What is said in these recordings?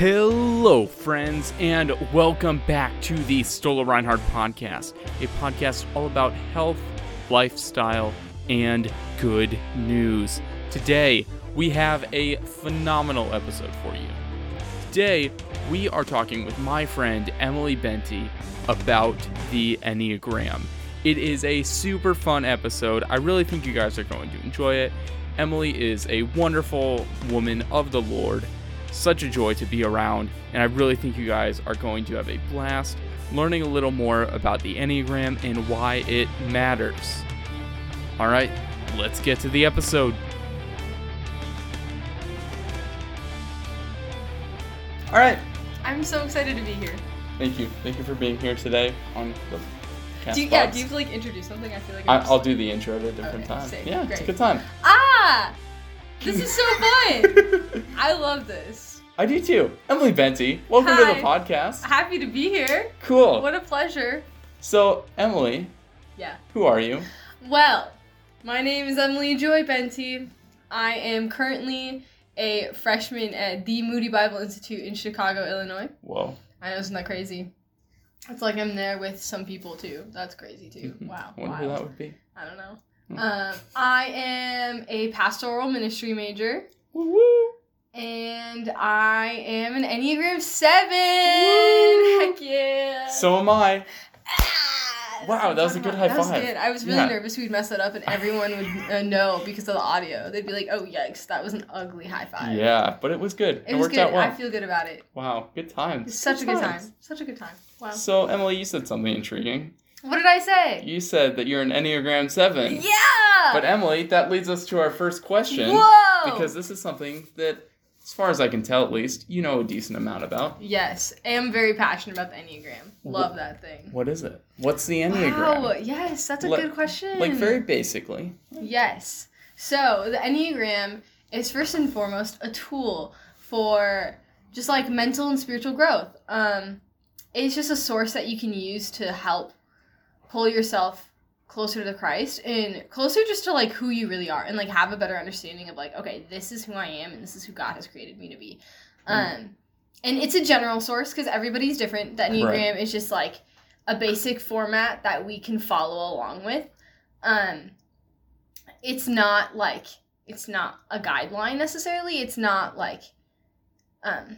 Hello, friends, and welcome back to the Stoller Reinhard podcast, a podcast all about health, lifestyle, and good news. Today, we have a phenomenal episode for you. Today, we are talking with my friend Emily Benti about the Enneagram. It is a super fun episode. I really think you guys are going to enjoy it. Emily is a wonderful woman of the Lord such a joy to be around, and I really think you guys are going to have a blast learning a little more about the Enneagram and why it matters. All right, let's get to the episode. All right, I'm so excited to be here. thank you. Thank you for being here today on the cast Do you, yeah, do you have to like introduce something? I feel like I, I'm I'll do the intro at a different Okay, time. sick, Yeah, it's a good time. Ah! This is so fun! I love this. I do too. Emily Benti, welcome to the podcast. Happy to be here. Cool. What a pleasure. So, Emily, Yeah. who are you? Well, my name is Emily Joy Benti. I am currently a freshman at the Moody Bible Institute in Chicago, Illinois. Whoa. I know, isn't that crazy? It's like I'm there with some people too. That's crazy too. Wow. I wonder who that would be. I don't know. Hmm. Um, I am a pastoral ministry major. Woo. And I am an Enneagram 7! Woo! Heck yeah! So am I. Wow, that was a good high that was five. good. I was really Yeah. nervous we'd mess it up and everyone would uh, know because of the audio. They'd be like, oh, yikes, that was an ugly high five. Yeah, but it was good. It, It was worked good. out well. I feel good about it. wow, good times. It's such a good time. Such a good time. Wow. So, Emily, you said something intriguing. What did I say? You said that you're an Enneagram 7. Yeah! But, Emily, that leads us to our first question. Whoa! Because this is something that, as far as I can tell at least, you know a decent amount about. Yes, I am very passionate about the Enneagram. Love Wh- that thing. What is it? What's the Enneagram? Wow, yes, that's a Like- good question. Like, very basically. Yes. So the Enneagram is first and foremost a tool for just like mental and spiritual growth. Um, it's just a source that you can use to help pull yourself closer to Christ and closer just to like who you really are and like have a better understanding of like okay this is who I am and this is who God has created me to be. Um, and it's a general source because everybody's different. The Enneagram is just like a basic format that we can follow along with. Um, it's not like it's not a guideline necessarily. It's not like um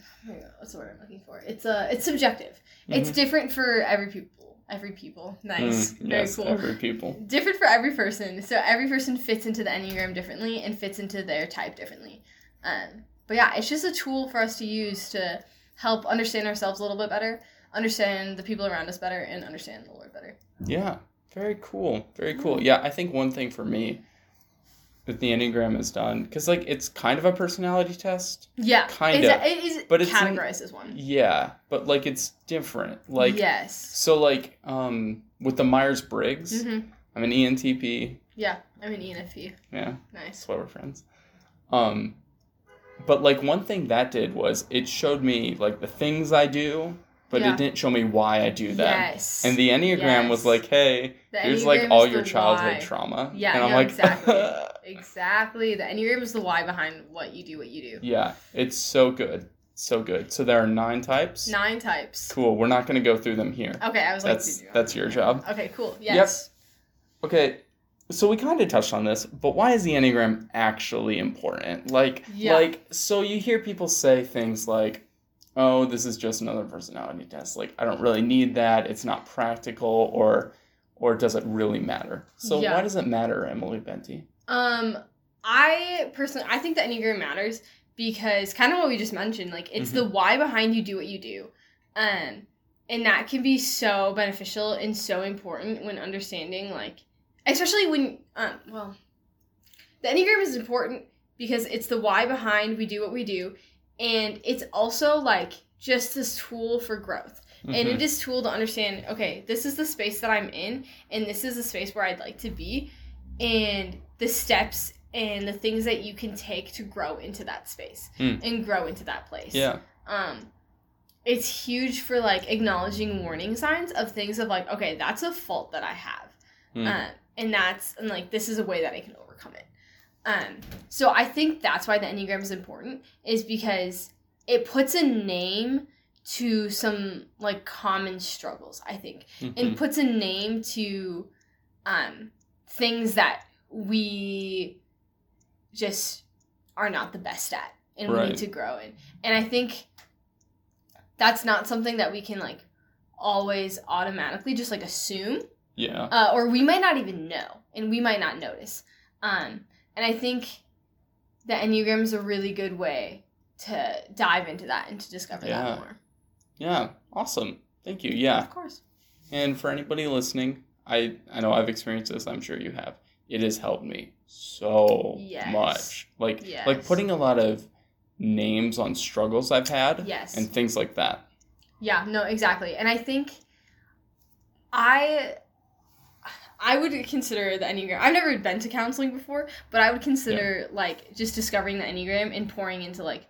what's the word I'm looking for? It's uh it's subjective. It's Mhm. different for every people. Every people. Nice. Mm, Very yes, cool. every people. Different for every person. So every person fits into the Enneagram differently and fits into their type differently. Um but yeah, it's just a tool for us to use to help understand ourselves a little bit better, understand the people around us better, and understand the Lord better. Yeah, very cool. Very cool. Yeah, I think one thing for me that the Enneagram is done, because like it's kind of a personality test. Yeah, Kinda, It's, it is but it's in- categorized as one. Yeah, but like it's different. Like yes. so, like um with the Myers Briggs, hmm I'm an ENTP. Yeah, I'm an ENFP. Yeah, Nice. that's why we're friends. Um, but like one thing that did was it showed me like the things I do, but Yeah. it didn't show me why I do that. Yes. And the Enneagram was like, hey, The here's like all your childhood why. trauma. Yeah, and I'm no, like, exactly. Exactly. The Enneagram is the why behind what you do, what you do. yeah, it's so good, so good. So there are nine types. Nine types. Cool. We're not going to go through them here. Okay, I was like, That's that's your job. Okay, cool. Yes. Okay. So we kind of touched on this, but why is the Enneagram actually important? Like Yeah. like so you hear people say things like oh, this is just another personality test. Like I don't really need that. It's not practical or or does it really matter? So Yeah. why does it matter, Emily Benti? Um, I personally, I think the Enneagram matters because kind of what we just mentioned, like it's the why behind you do what you do, um, and that can be so beneficial and so important when understanding, like, especially when, um, well, the Enneagram is important because it's the why behind we do what we do, and it's also like just this tool for growth. and Mhm. it is tool to understand okay this is the space that i'm in and this is the space where i'd like to be and the steps and the things that you can take to grow into that space Hmm. and grow into that place yeah. um it's huge for like acknowledging warning signs of things of like okay that's a fault that i have Hmm. um, and that's and like this is a way that i can overcome it um, so i think that's why the enneagram is important is because it puts a name to some like common struggles i think. Mhm. and puts a name to um, things that we just are not the best at and we need to grow in. And i think that's not something that we can like always automatically just like assume. Yeah. uh, or we might not even know and we might not notice. Um, and i think the enneagram is a really good way to dive into that and to discover Yeah. that more Yeah. Awesome. Thank you. Yeah. of course And for anybody listening, I I know I've experienced this. I'm sure you have. It has helped me so Yes. much. Like Yes. like putting a lot of names on struggles I've had yes and things like that. Yeah, no, exactly. And I think I I would consider the Enneagram I've never been to counseling before, but I would consider like just discovering the Enneagram and pouring into like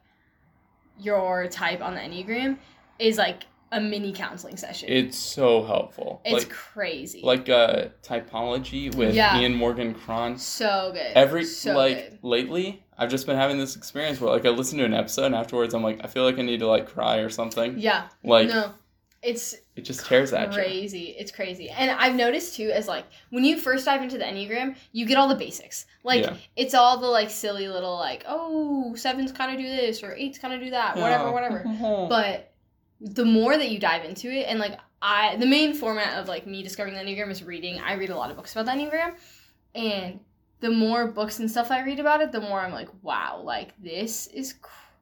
your type on the Enneagram is like a mini counseling session. It's so helpful. it's like crazy. like uh typology with Yeah. Ian Morgan Cron. so good. Every so like good. lately, I've just been having this experience where like I listen to an episode and afterwards I'm like I feel like I need to like cry or something. Yeah. Like no. It's it just tears at you. crazy. It's crazy. And I've noticed too, as like when you first dive into the Enneagram, you get all the basics. Like Yeah. it's all the like silly little like, oh, sevens kind of do this or eights kind of do that, whatever, Yeah. whatever. But the more that you dive into it, and like I, the main format of like me discovering the Enneagram is reading. I read a lot of books about the Enneagram, and the more books and stuff I read about it, the more I'm like, wow, like this is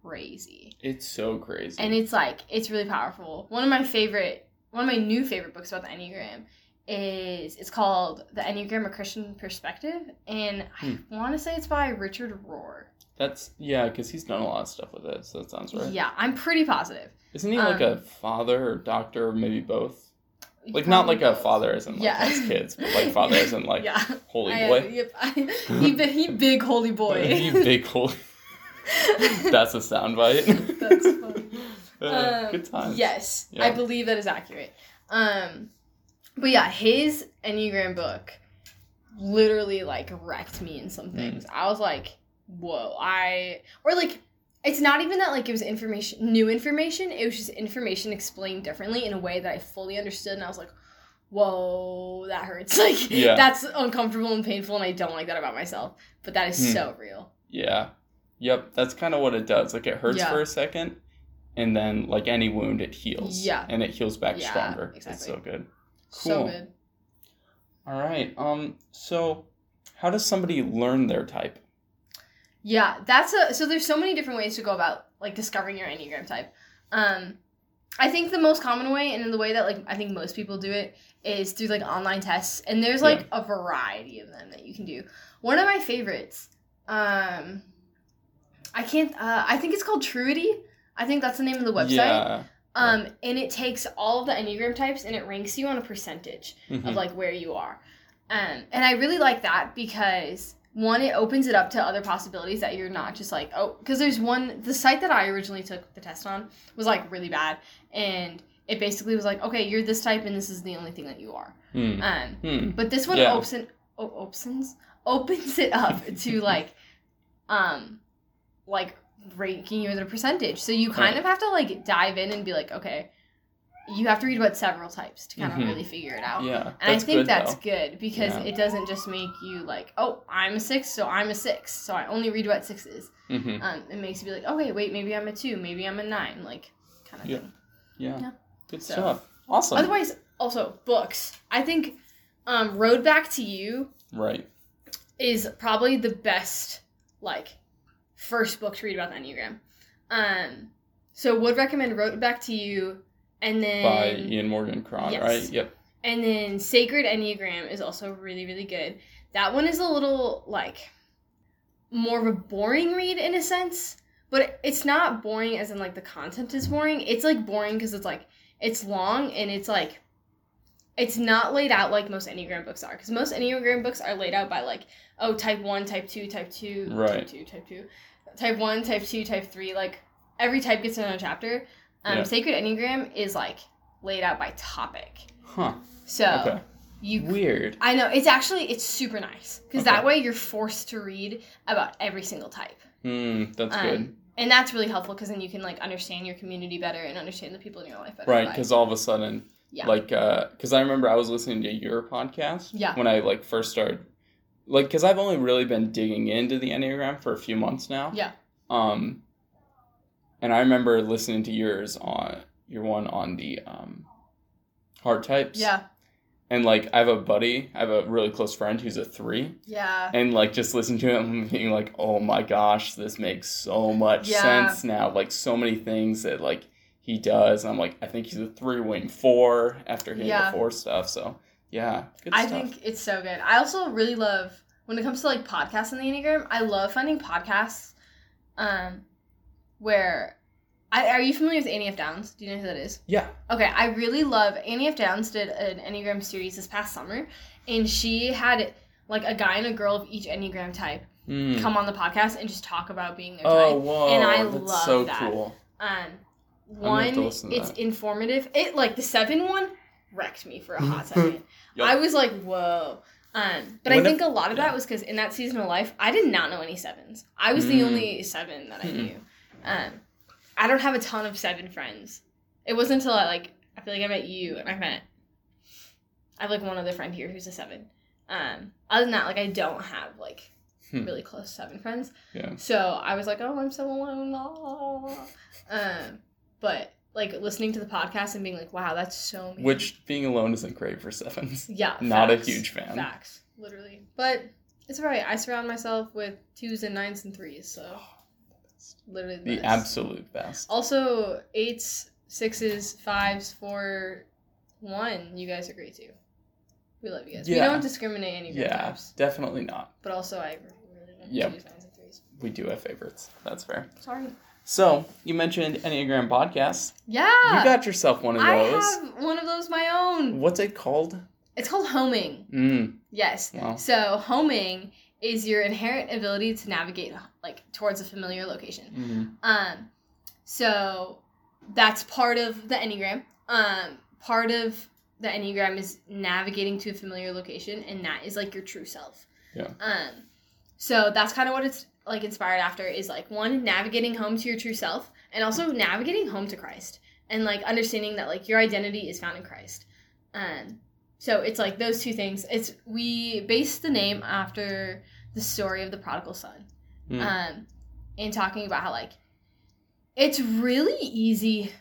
crazy it's so crazy. and it's like it's really powerful. One of my favorite, one of my new favorite books about the Enneagram is it's called The Enneagram: A Christian Perspective, and Hmm. I want to say it's by Richard Rohr. That's yeah, because he's done a lot of stuff with it. So that sounds right. Yeah, I'm pretty positive. Isn't he like Um, a father or doctor or maybe both? Like not like a father as in like Yeah. has kids, but like father as in like yeah, holy I, boy. yep, I, he he big holy boy. you big holy. That's a soundbite. That's funny. Uh, Um, good times. Yes, Yeah. I believe that is accurate. Um, but yeah, his Enneagram book literally like wrecked me in Hmm. some things. I was like, whoa, I or like it's not even that like it was information new information, it was just information explained differently in a way that I fully understood and I was like, whoa, that hurts. Like Yeah. that's uncomfortable and painful and I don't like that about myself. But that is Hmm. so real. Yeah. Yep. That's kind of what it does. Like it hurts Yeah. for a second, and then like any wound, it heals. Yeah. And it heals back Yeah, stronger. It's so good. So Cool. good. All right. Um. So, how does somebody learn their type? Yeah, that's a so there's so many different ways to go about like discovering your Enneagram type. Um I think the most common way and the way that like I think most people do it is through like online tests and there's like a variety of them that you can do. One of my favorites um I can't uh I think it's called Truity. I think that's the name of the website. Yeah. Um and it takes all of the Enneagram types and it ranks you on a percentage Mhm. of like where you are. Um, and I really like that because one, it opens it up to other possibilities that you're not just like, oh, because there's one, the site that I originally took the test on was like really bad. And it basically was like, okay, you're this type and this is the only thing that you are. Hmm. Um, Hmm. but this one Yeah. opens, opens, opens it up to like, um, like ranking you as a percentage. So you kind Right. of have to like dive in and be like, okay, you have to read about several types to kind Mhm. of really figure it out. Yeah. And I think good, that's though. good because Yeah. it doesn't just make you like, oh, I'm a six, so I'm a six, so I only read about sixes. Mhm. Um, it makes you be like, okay, wait, maybe I'm a two, maybe I'm a nine, like kind of Yeah. thing. Yeah. Yeah. Good So- stuff. Awesome. Otherwise, also books. I think um, Road Back to You right. is probably the best like first book to read about the Enneagram. Um, so would recommend Road Back to You, and then By Ian Morgan Cron, Yes. right? Yep. And then Sacred Enneagram is also really, really good. That one is a little like more of a boring read in a sense, but it's not boring as in like the content is boring. It's like boring because it's like it's long and it's like it's not laid out like most Enneagram books are. Because most Enneagram books are laid out by like oh type one, type two, type two, Right. type two, type two, type one, type two, type three. Like every type gets another chapter. Um, Yeah. Sacred Enneagram is like laid out by topic. Huh. So Okay. you Weird. I know it's actually it's super nice because Okay. that way you're forced to read about every single type, Hmm. That's Um, good. and that's really helpful because then you can like understand your community better and understand the people in your life better. Right. Because all of a sudden, Yeah. like, uh, because I remember I was listening to your podcast. Yeah. When I like first started, like, because I've only really been digging into the enneagram for a few months now. Yeah. Um. And I remember listening to yours on your one on the um, heart types. yeah, And like I have a buddy, I have a really close friend who's a three, yeah, and like just listening to him being like, oh my gosh, this makes so much Yeah. sense now. Like so many things that like he does. And I'm like, I think he's a three wing four after hitting Yeah. the four stuff. So yeah, good I stuff. think it's so good. I also really love when it comes to like podcasts in the Enneagram. I love finding podcasts, um, where. I, are you familiar with Annie F. Downs? Do you know who that is? yeah. Okay, I really love Annie F. Downs did an Enneagram series this past summer, and she had like a guy and a girl of each Enneagram type Mm. come on the podcast and just talk about being their Oh type. whoa, and I that's love so that. cool. Um, gonna have to one, to it's that. informative. It like the seven one wrecked me for a hot second. Yup. I was like, whoa. Um, but When I if- think a lot of yeah. that was because in that season of life, I did not know any sevens. I was the Mm. only seven that I Mhm. knew. Um, I don't have a ton of seven friends. It wasn't until I like I feel like I met you and I met I have like one other friend here who's a seven. Um, other than that, like I don't have like Hmm. really close seven friends. Yeah. So I was like, oh, I'm so alone. ah. Um, but like listening to the podcast and being like, wow, that's so. Which being alone isn't great for sevens. yeah, Not facts. a huge fan. Facts, literally. But it's alright. I surround myself with twos and nines and threes, so oh, literally the, The absolute best. Also, eights, sixes, fives, four, one. You guys are great too. We love you guys. We don't discriminate any Yeah, types, definitely not. but also I really don't Yep. nines and threes. We do have favorites. That's fair. Sorry. So you mentioned Enneagram podcasts. Yeah. You got yourself one of those. I have one of those my own. What's it called? It's called homing. Mm. Yes. Wow. So homing is your inherent ability to navigate like towards a familiar location. Mm. Um, so that's part of the enneagram. Um, part of the enneagram is navigating to a familiar location, and that is like your true self. Yeah. Um, so that's kind of what it's like inspired after is like one navigating home to your true self, and also navigating home to Christ, and like understanding that like your identity is found in Christ. Um, so it's like those two things. It's we based the name after the story of the prodigal son Mm. um, and talking about how like it's really easy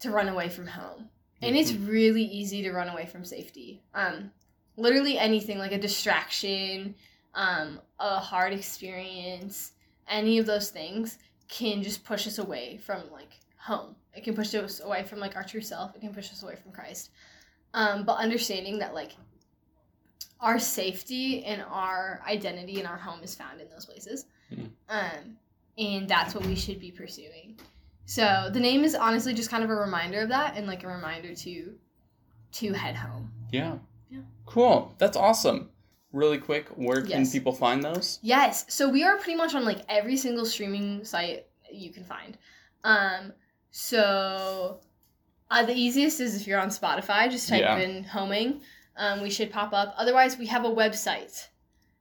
to run away from home, and it's Mm-hmm. really easy to run away from safety. Um, literally anything like a distraction, um, a hard experience, any of those things can just push us away from like home. It can push us away from like our true self. It can push us away from Christ. Um, but understanding that like our safety and our identity and our home is found in those places. Mhm. Um, and that's what we should be pursuing. So the name is honestly just kind of a reminder of that and like a reminder to to head home. Yeah. Yeah. Cool. That's awesome. Really quick, where can people find those? Yes. So we are pretty much on like every single streaming site you can find. Um, so uh, the easiest is if you're on Spotify, just type Yeah. in homing. Um, we should pop up. Otherwise, we have a website.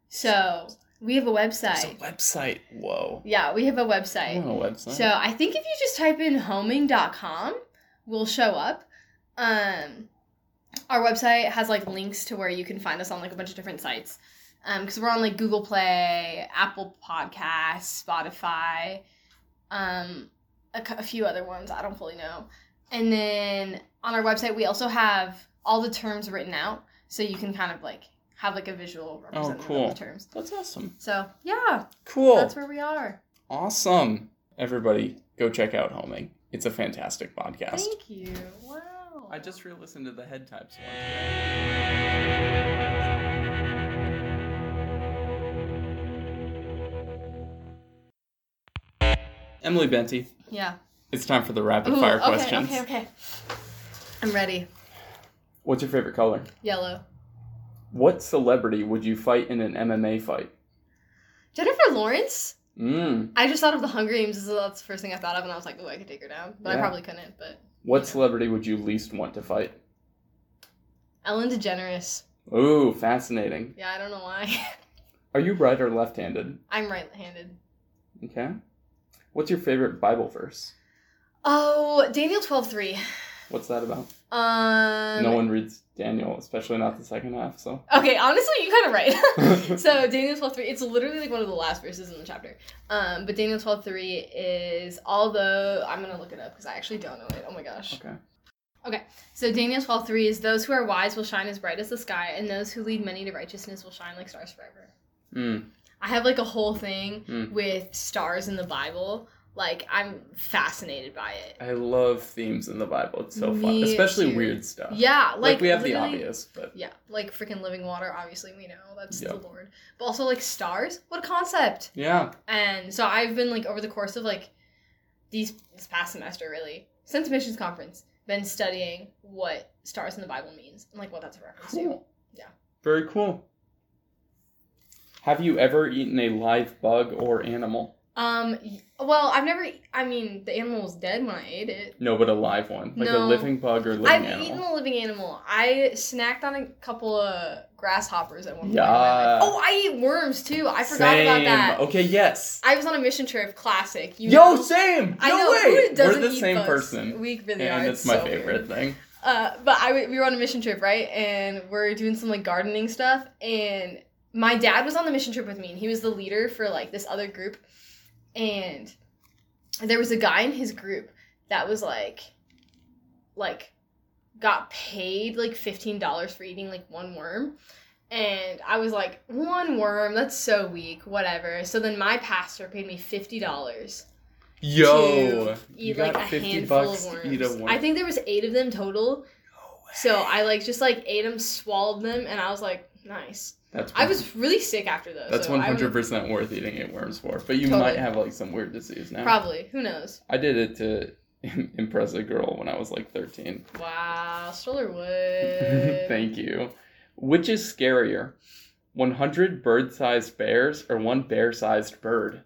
So we have a There's a website. website. Whoa. Yeah, we have a website. a website. So I think if you just type in homing.com, we'll show up. Um, our website has like links to where you can find us on like a bunch of different sites. Um, because we're on like Google Play, Apple Podcasts, Spotify, um, a, a few other ones I don't fully know. And then on our website, we also have all the terms written out, so you can kind of like have like a visual representative Oh, cool. of the terms. That's awesome. So yeah, Cool. that's where we are. Awesome. Everybody, go check out Homing. It's a fantastic podcast. Thank you. Wow. I just re-listened to the head types one. Emily Benti, Yeah. it's time for the rapid Ooh, fire okay, questions. Okay, okay. I'm ready. What's your favorite color? Yellow. What celebrity would you fight in an MMA fight? Jennifer Lawrence? Mm. I just thought of the Hunger Games. So that's the first thing I thought of, and I was like, oh, I could take her down, but I probably couldn't. But What celebrity would you least want to fight? Ellen DeGeneres. Ooh, fascinating. Yeah, I don't know why. Are you right or left-handed? I'm right-handed. Okay. What's your favorite Bible verse? Oh, Daniel twelve three. What's that about? Um. no one reads Daniel, especially not the second half. So. Okay, honestly, you're kind of right. so Daniel twelve three. It's literally like one of the last verses in the chapter. Um, but Daniel twelve three is although I'm gonna look it up because I actually don't know it. Oh my gosh. okay. Okay, so Daniel twelve three is those who are wise will shine as bright as the sky, and those who lead many to righteousness will shine like stars forever. Mm. I have like a whole thing Mm. with stars in the Bible. Like I'm fascinated by it. I love themes in the Bible. It's so fun, especially too. weird stuff. Yeah, Like, like, we have the obvious, but Yeah, like freaking living water. Obviously, we know that's Yeah. the Lord. But also like stars. What a concept! yeah. And so I've been like over the course of like these this past semester, really since missions conference, been studying what stars in the Bible means and like what that's a reference to. Yeah. Very cool. Have you ever eaten a live bug or animal? Um. Well, I've never. I mean, the animal was dead when I ate it. No, but a live one, like a living bug or living animal. I've eaten a living animal. I snacked on a couple of grasshoppers at one point. Yeah. Oh, I eat worms too. I forgot about that. Okay, yes. I was on a mission trip. Classic. You Yo, know? same. I know way. who doesn't We're the same bugs? person, We really are. and It's it's my so favorite weird. thing. Uh, but I we were on a mission trip, right? And we're doing some like gardening stuff. And my dad was on the mission trip with me, and he was the leader for like this other group. And there was a guy in his group that was like, like, got paid like fifteen dollars for eating like one worm. And I was like, one worm, that's so weak, whatever. So then my pastor paid me fifty dollars Yo, eat like got a 50 handful bucks of eat a worms. worm. I think there was eight of them total. No So I like just like ate them, swallowed them, and I was like, nice. That's I was really sick after those. That's so hundred percent worth eating eight worms for. But you Totally. might have like some weird disease now. Probably. Who knows? I did it to impress a girl when I was like thirteen. Wow, stroller wood. Thank you. Which is scarier, one hundred bird-sized bears or one bear-sized bird?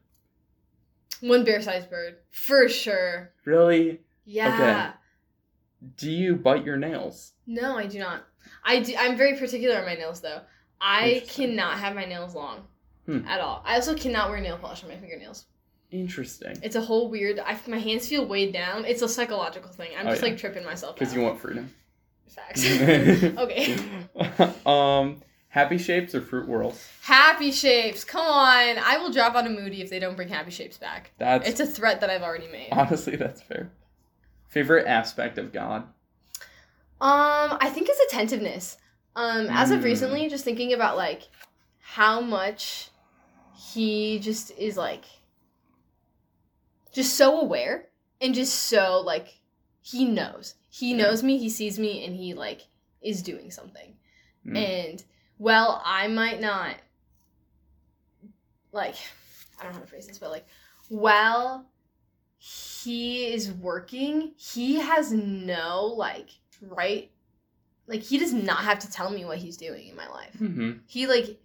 One bear-sized bird, for sure. Really? Yeah. Do you bite your nails? No, I do not. I do. I'm very particular on my nails, though. I cannot have my nails long Hmm. at all. I also cannot wear nail polish on my fingernails. Interesting. It's a whole weird. I, my hands feel weighed down. It's a psychological thing. I'm Oh, just yeah. like tripping myself. Because you want freedom. facts. okay. um, happy shapes or fruit whirls? Happy shapes. Come on. I will drop on a moody if they don't bring happy shapes back. That's It's a threat that I've already made. Honestly that's fair. Favorite aspect of God? Um, I think it's attentiveness. Um, as of Mm. recently, just thinking about like how much he just is like just so aware and just so like he knows. He knows me, he sees me, and he like is doing something. Mm. And well, I might not like I don't know how to phrase this, but like while he is working, he has no like right like he does not have to tell me what he's doing in my life. Mhm. He like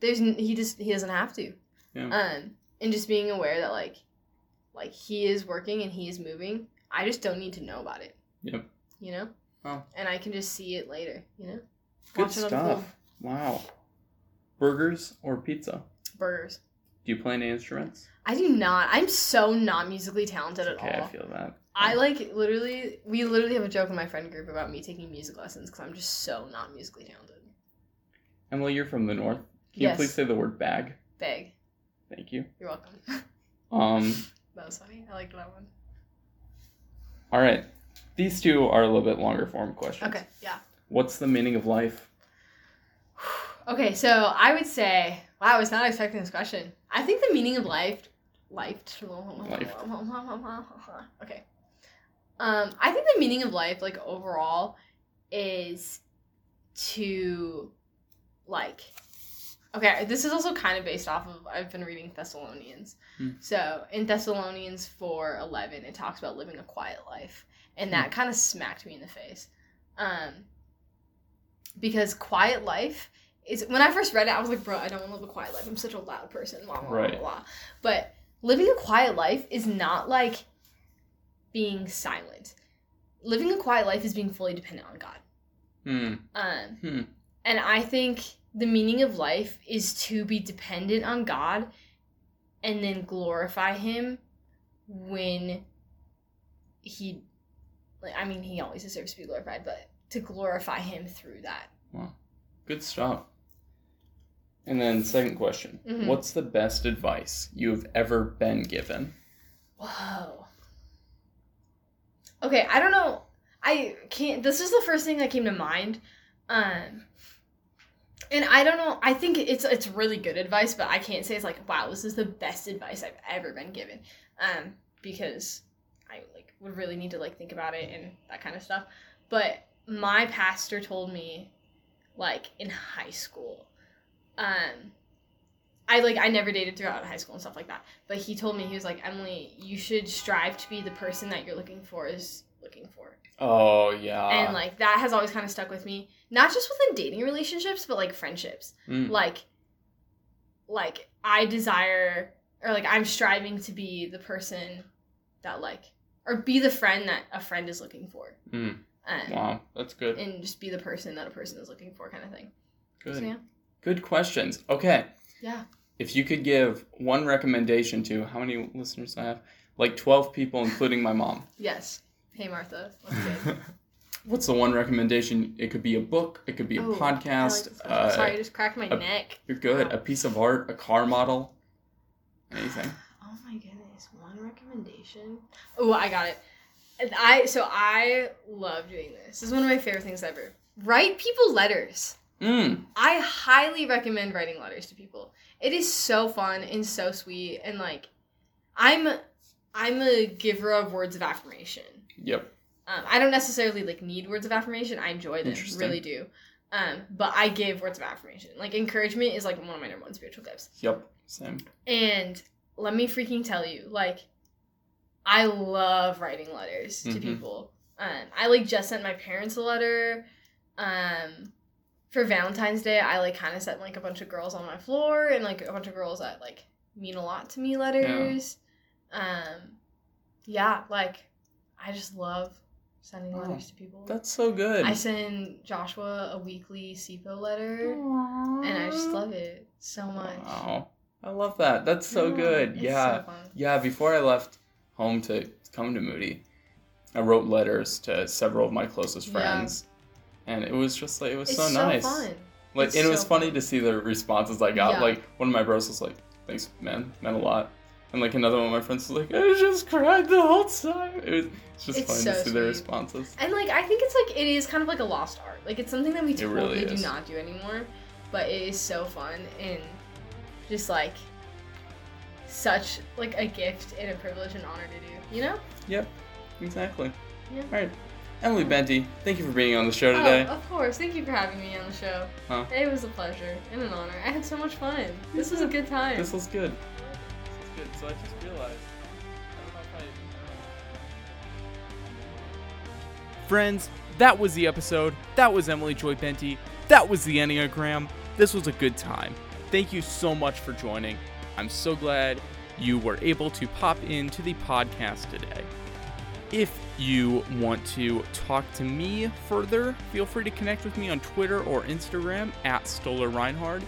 there's he just he doesn't have to. Yeah. Um and just being aware that like like he is working and he is moving, I just don't need to know about it. Yep. You know? Wow. And I can just see it later, you know? Good Watch stuff. Wow. Burgers or pizza? Burgers. Do you play any instruments? I do not. I'm so not musically talented at all. Okay, I feel that. I like literally. We literally have a joke in my friend group about me taking music lessons because I'm just so not musically talented. Emily, you're from the north. Can you please say the word bag? Bag. Thank you. You're welcome. Um, that was funny. I liked that one. all right. These two are a little bit longer form questions. Okay. Yeah. What's the meaning of life? Okay. So I would say, wow, I was not expecting this question. I think the meaning of life, life, Life. Okay. Um, I think the meaning of life, like overall, is to like okay this is also kind of based off of i've been reading thessalonians Hmm. so in thessalonians 4 11 it talks about living a quiet life and that kind of smacked me in the face um because quiet life is when I first read it, I was like, bro, I don't want to live a quiet life. I'm such a loud person. Blah blah Right. blah blah. But living a quiet life is not like being silent. Living a quiet life is being fully dependent on God. Hmm. Um, Hmm. and I think the meaning of life is to be dependent on God and then glorify Him when He, like, I mean, He always deserves to be glorified, but to glorify Him through that. Wow. Good stuff. And then second question. Mhm. What's the best advice you've ever been given? Whoa. Okay, I don't know. I can't. This is the first thing that came to mind. Um, and I don't know. I think it's it's really good advice, but I can't say it's like wow, this is the best advice I've ever been given. Um, because I like would really need to like think about it and that kind of stuff. But my pastor told me, like in high school, um, I like I never dated throughout high school and stuff like that. But he told me he was like Emily, you should strive to be the person that you're looking for is looking for, Oh yeah. and like that has always kind of stuck with me. Not just within dating relationships, but like friendships. Mm. Like, like I desire or like I'm striving to be the person that like or be the friend that a friend is looking for. Mm. Um, Wow, that's good. And just be the person that a person is looking for, kind of thing. Good. So, yeah. Good questions. Okay. Yeah. If you could give one recommendation to how many listeners do I have? Like 12 people, including my mom. Yes. Hey Martha. What's good? What's the one recommendation? It could be a book, it could be a Ooh, I like podcast. uh, Sorry, I just cracked my a- neck. You're good. Wow. A piece of art, a car model, anything. Oh my goodness, one recommendation. Oh, I got it. I so I love doing this. This is one of my favorite things ever. Write people letters. Mm. I highly recommend writing letters to people. It is so fun and so sweet and like I'm I'm a giver of words of affirmation. Yep. Um, I don't necessarily like need words of affirmation. I enjoy them, really do. Um, but I give words of affirmation. Like encouragement is like one of my number one spiritual gifts. Yep. Same. And let me freaking tell you, like, I love writing letters to Mhm. people. Um, I like just sent my parents a letter. Um, for Valentine's Day, I like kind of sent like a bunch of girls on my floor and like a bunch of girls that like mean a lot to me letters. Um, yeah, like I just love sending Oh, letters to people. That's so good. I send Joshua a weekly SIPO letter, and I just love it so much. Wow. I love that. That's so Yeah, good. Yeah. so. Yeah, before I left home to come to Moody, I wrote letters to several of my closest Yeah. And it was just like it was It's so so nice. fun. Like It's and it was so funny fun. to see the responses I got. Yeah. Like one of my bros was like, Thanks, man, meant a lot. And like another one of my friends was like, I just cried the whole time. It was it's just It's funny so to see the sweet. responses. And like I think it's like it is kind of like a lost art. Like it's something that we totally really do not do anymore, but it is so fun and just like such like a gift and a privilege and honor to do. You know? Yep. Exactly. Yeah. Alright. Emily Benti, thank you for being on the show today. Oh, of course. Thank you for having me on the show. Huh. It was a pleasure and an honor. I had so much fun. This was a good time. This was good. This was good. So I just realized. I don't know if I. Friends, that was the episode. That was Emily Joy Benti. That was the Enneagram. This was a good time. Thank you so much for joining. I'm so glad you were able to pop into the podcast today. If you want to talk to me further, feel free to connect with me on Twitter or Instagram at Stoller Reinhard.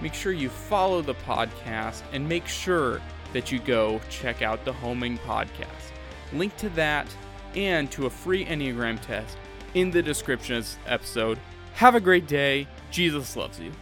Make sure you follow the podcast and make sure that you go check out the Homing Podcast. Link to that and to a free Enneagram test in the description of this episode. Have a great day. Jesus loves you.